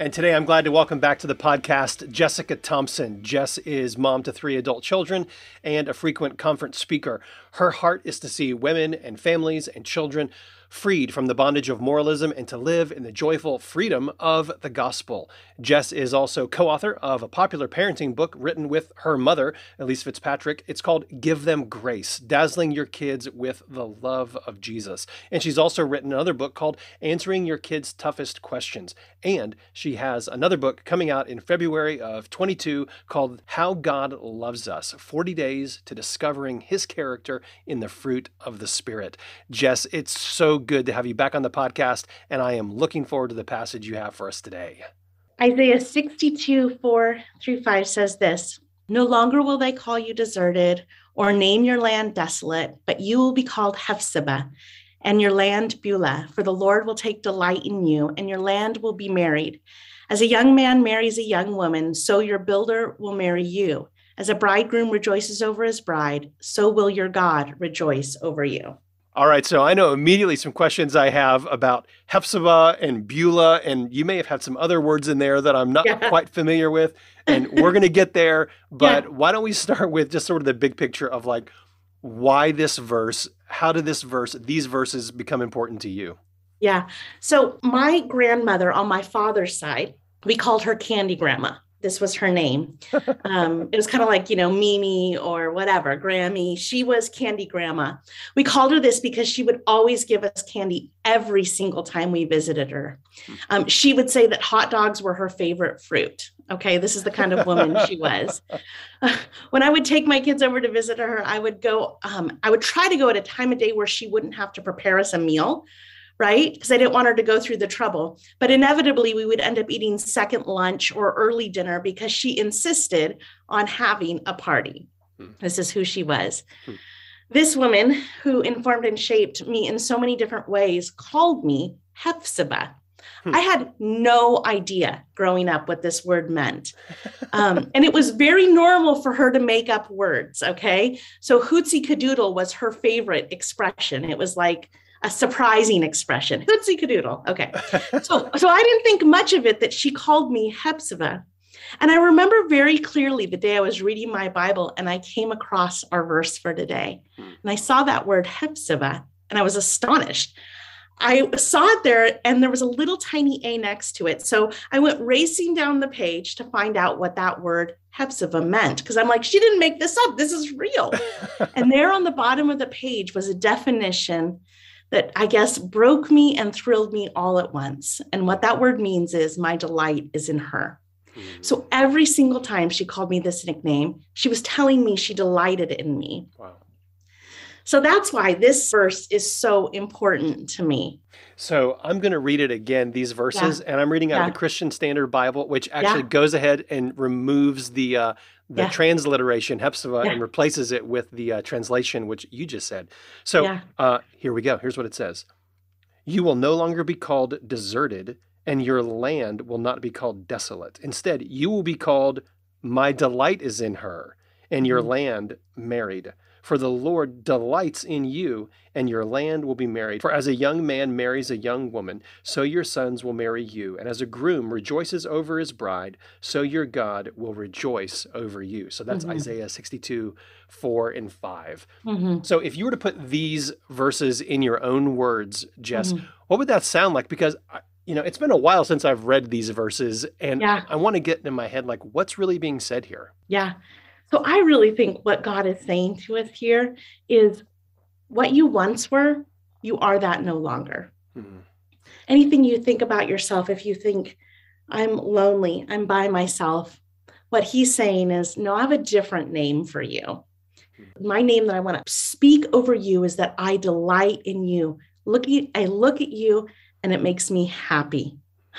And today I'm glad to welcome back to the podcast Jessica Thompson. Jess is mom to three adult children and a frequent conference speaker. Her heart is to see women and families and children freed from the bondage of moralism and to live in the joyful freedom of the gospel. Jess is also co author of a popular parenting book written with her mother, Elyse Fitzpatrick. It's called Give Them Grace Dazzling Your Kids with the Love of Jesus. And she's also written another book called Answering Your Kids' Toughest Questions. And she has another book coming out in February of 22 called How God Loves Us 40 Days to Discovering His Character in the Fruit of the Spirit. Jess, it's so good to have you back on the podcast, and I am looking forward to the passage you have for us today. Isaiah 62, 4 through 5 says this No longer will they call you deserted or name your land desolate, but you will be called Hephzibah and your land Beulah, for the Lord will take delight in you, and your land will be married. As a young man marries a young woman, so your builder will marry you. As a bridegroom rejoices over his bride, so will your God rejoice over you. All right, so I know immediately some questions I have about Hephzibah and Beulah, and you may have had some other words in there that I'm not yeah. quite familiar with, and we're going to get there. But yeah. why don't we start with just sort of the big picture of like why this verse? How did this verse, these verses, become important to you? Yeah. So my grandmother on my father's side, we called her Candy Grandma this was her name. Um, it was kind of like, you know, Mimi or whatever, Grammy. She was Candy Grandma. We called her this because she would always give us candy every single time we visited her. Um, she would say that hot dogs were her favorite fruit. Okay, this is the kind of woman she was. when I would take my kids over to visit her, I would go, um, I would try to go at a time of day where she wouldn't have to prepare us a meal right? Because I didn't want her to go through the trouble. But inevitably, we would end up eating second lunch or early dinner because she insisted on having a party. Hmm. This is who she was. Hmm. This woman, who informed and shaped me in so many different ways, called me Hephzibah. Hmm. I had no idea growing up what this word meant. Um, and it was very normal for her to make up words. Okay. So Hootsy Cadoodle was her favorite expression. It was like, a surprising expression. Hootsie cadoodle. Okay. so so I didn't think much of it that she called me Hephzibah. And I remember very clearly the day I was reading my Bible and I came across our verse for today. Hmm. And I saw that word Hephzibah and I was astonished. I saw it there and there was a little tiny A next to it. So I went racing down the page to find out what that word Hephzibah meant because I'm like, she didn't make this up. This is real. and there on the bottom of the page was a definition that I guess broke me and thrilled me all at once. And what that word means is my delight is in her. Mm-hmm. So every single time she called me this nickname, she was telling me she delighted in me. Wow. So that's why this verse is so important to me. So I'm going to read it again, these verses, yeah. and I'm reading out yeah. the Christian Standard Bible, which actually yeah. goes ahead and removes the uh, the transliteration Hephzibah yeah. and replaces it with the uh, translation which you just said. So uh, here we go. Here's what it says: You will no longer be called deserted, and your land will not be called desolate. Instead, you will be called My delight is in her, and your mm-hmm. land married. For the Lord delights in you, and your land will be married. For as a young man marries a young woman, so your sons will marry you. And as a groom rejoices over his bride, so your God will rejoice over you. So that's mm-hmm. Isaiah 62, 4 and 5. Mm-hmm. So if you were to put these verses in your own words, Jess, mm-hmm. what would that sound like? Because you know, it's been a while since I've read these verses, and yeah. I want to get in my head like, what's really being said here? Yeah. So I really think what God is saying to us here is what you once were, you are that no longer. Mm-hmm. Anything you think about yourself, if you think, I'm lonely, I'm by myself, what he's saying is, no, I have a different name for you. Mm-hmm. My name that I want to speak over you is that I delight in you. Look at, I look at you and it makes me happy.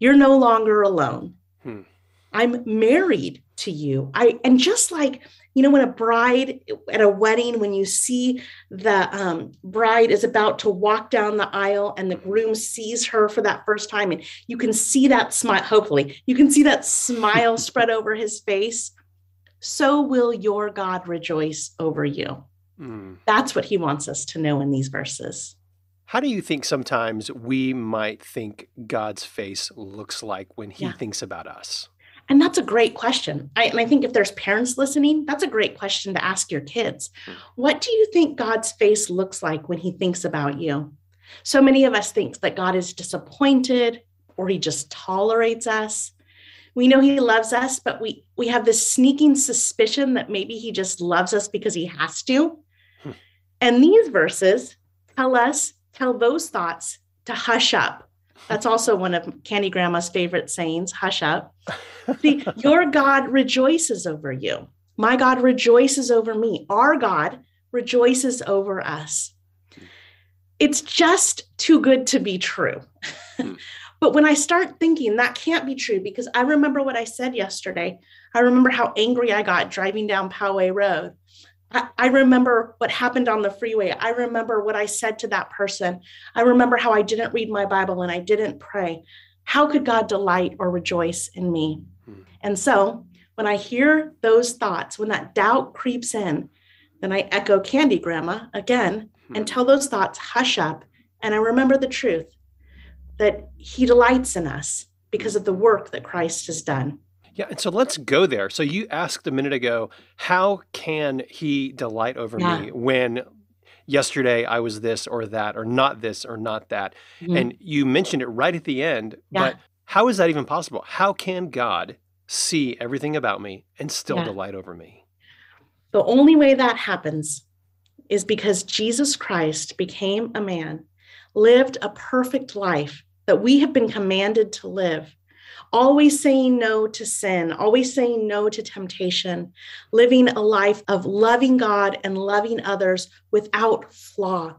You're no longer alone. Hmm. I'm married to you. I and just like you know when a bride at a wedding when you see the um, bride is about to walk down the aisle and the groom sees her for that first time and you can see that smile hopefully you can see that smile spread over his face so will your god rejoice over you mm. that's what he wants us to know in these verses how do you think sometimes we might think god's face looks like when he yeah. thinks about us and that's a great question. I, and I think if there's parents listening, that's a great question to ask your kids. Hmm. What do you think God's face looks like when he thinks about you? So many of us think that God is disappointed or he just tolerates us. We know he loves us, but we we have this sneaking suspicion that maybe he just loves us because he has to. Hmm. And these verses tell us, tell those thoughts to hush up that's also one of Candy Grandma's favorite sayings hush up. See, your God rejoices over you. My God rejoices over me. Our God rejoices over us. It's just too good to be true. Hmm. but when I start thinking that can't be true, because I remember what I said yesterday, I remember how angry I got driving down Poway Road. I, I remember what happened on the freeway. I remember what I said to that person. I remember how I didn't read my Bible and I didn't pray. How could God delight or rejoice in me? Hmm. And so when I hear those thoughts, when that doubt creeps in, then I echo Candy Grandma again hmm. and tell those thoughts, hush up. And I remember the truth that He delights in us because of the work that Christ has done. Yeah, and so let's go there. So you asked a minute ago, how can he delight over yeah. me when yesterday I was this or that or not this or not that? Mm-hmm. And you mentioned it right at the end, yeah. but how is that even possible? How can God see everything about me and still yeah. delight over me? The only way that happens is because Jesus Christ became a man, lived a perfect life that we have been commanded to live always saying no to sin, always saying no to temptation, living a life of loving God and loving others without flaw.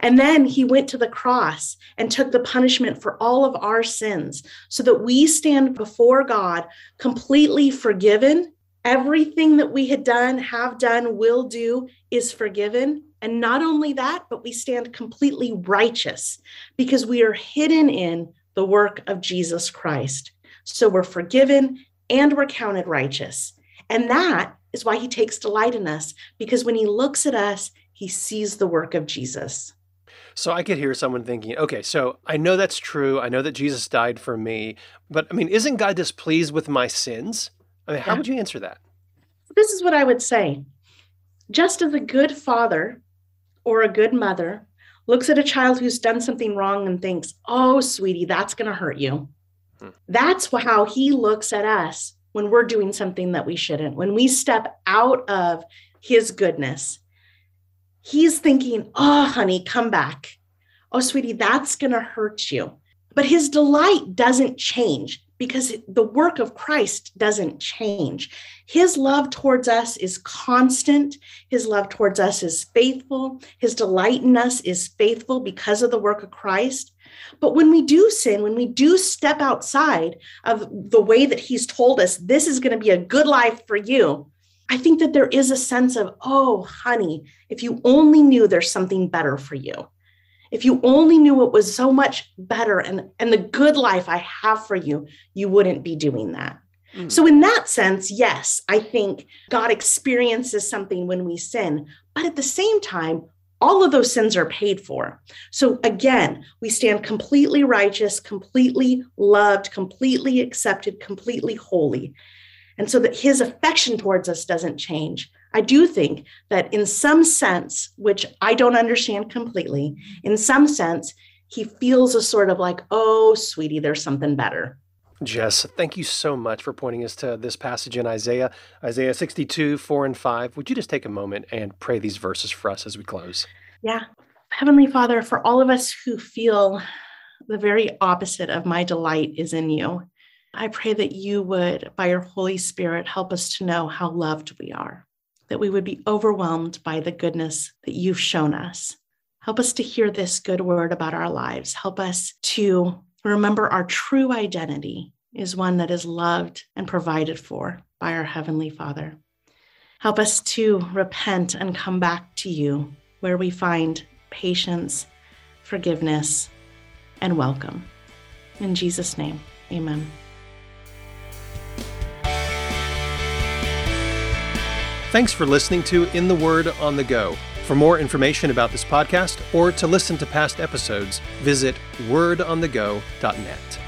And then he went to the cross and took the punishment for all of our sins so that we stand before God completely forgiven. Everything that we had done, have done, will do is forgiven. And not only that, but we stand completely righteous because we are hidden in the work of Jesus Christ. So we're forgiven and we're counted righteous. And that is why he takes delight in us, because when he looks at us, he sees the work of Jesus. So I could hear someone thinking, okay, so I know that's true. I know that Jesus died for me, but I mean, isn't God displeased with my sins? I mean, how yeah. would you answer that? This is what I would say. Just as a good father or a good mother looks at a child who's done something wrong and thinks, oh, sweetie, that's going to hurt you. Hmm. That's how he looks at us when we're doing something that we shouldn't. When we step out of his goodness, he's thinking, oh, honey, come back. Oh, sweetie, that's going to hurt you. But his delight doesn't change because the work of Christ doesn't change. His love towards us is constant. His love towards us is faithful. His delight in us is faithful because of the work of Christ. But when we do sin, when we do step outside of the way that He's told us, this is going to be a good life for you, I think that there is a sense of, oh, honey, if you only knew there's something better for you if you only knew it was so much better and, and the good life I have for you, you wouldn't be doing that. Mm. So, in that sense, yes, I think God experiences something when we sin. But at the same time, all of those sins are paid for. So again, we stand completely righteous, completely loved, completely accepted, completely holy. And so that his affection towards us doesn't change. I do think that in some sense, which I don't understand completely, in some sense, he feels a sort of like, oh, sweetie, there's something better. Jess, thank you so much for pointing us to this passage in Isaiah, Isaiah 62, 4 and 5. Would you just take a moment and pray these verses for us as we close? Yeah. Heavenly Father, for all of us who feel the very opposite of my delight is in you, I pray that you would, by your Holy Spirit, help us to know how loved we are that we would be overwhelmed by the goodness that you've shown us. Help us to hear this good word about our lives. Help us to remember our true identity is one that is loved and provided for by our Heavenly Father. Help us to repent and come back to you where we find patience, forgiveness, and welcome. In Jesus' name, amen. Thanks for listening to In the Word on the Go. For more information about this podcast or to listen to past episodes, visit wordonthego.net.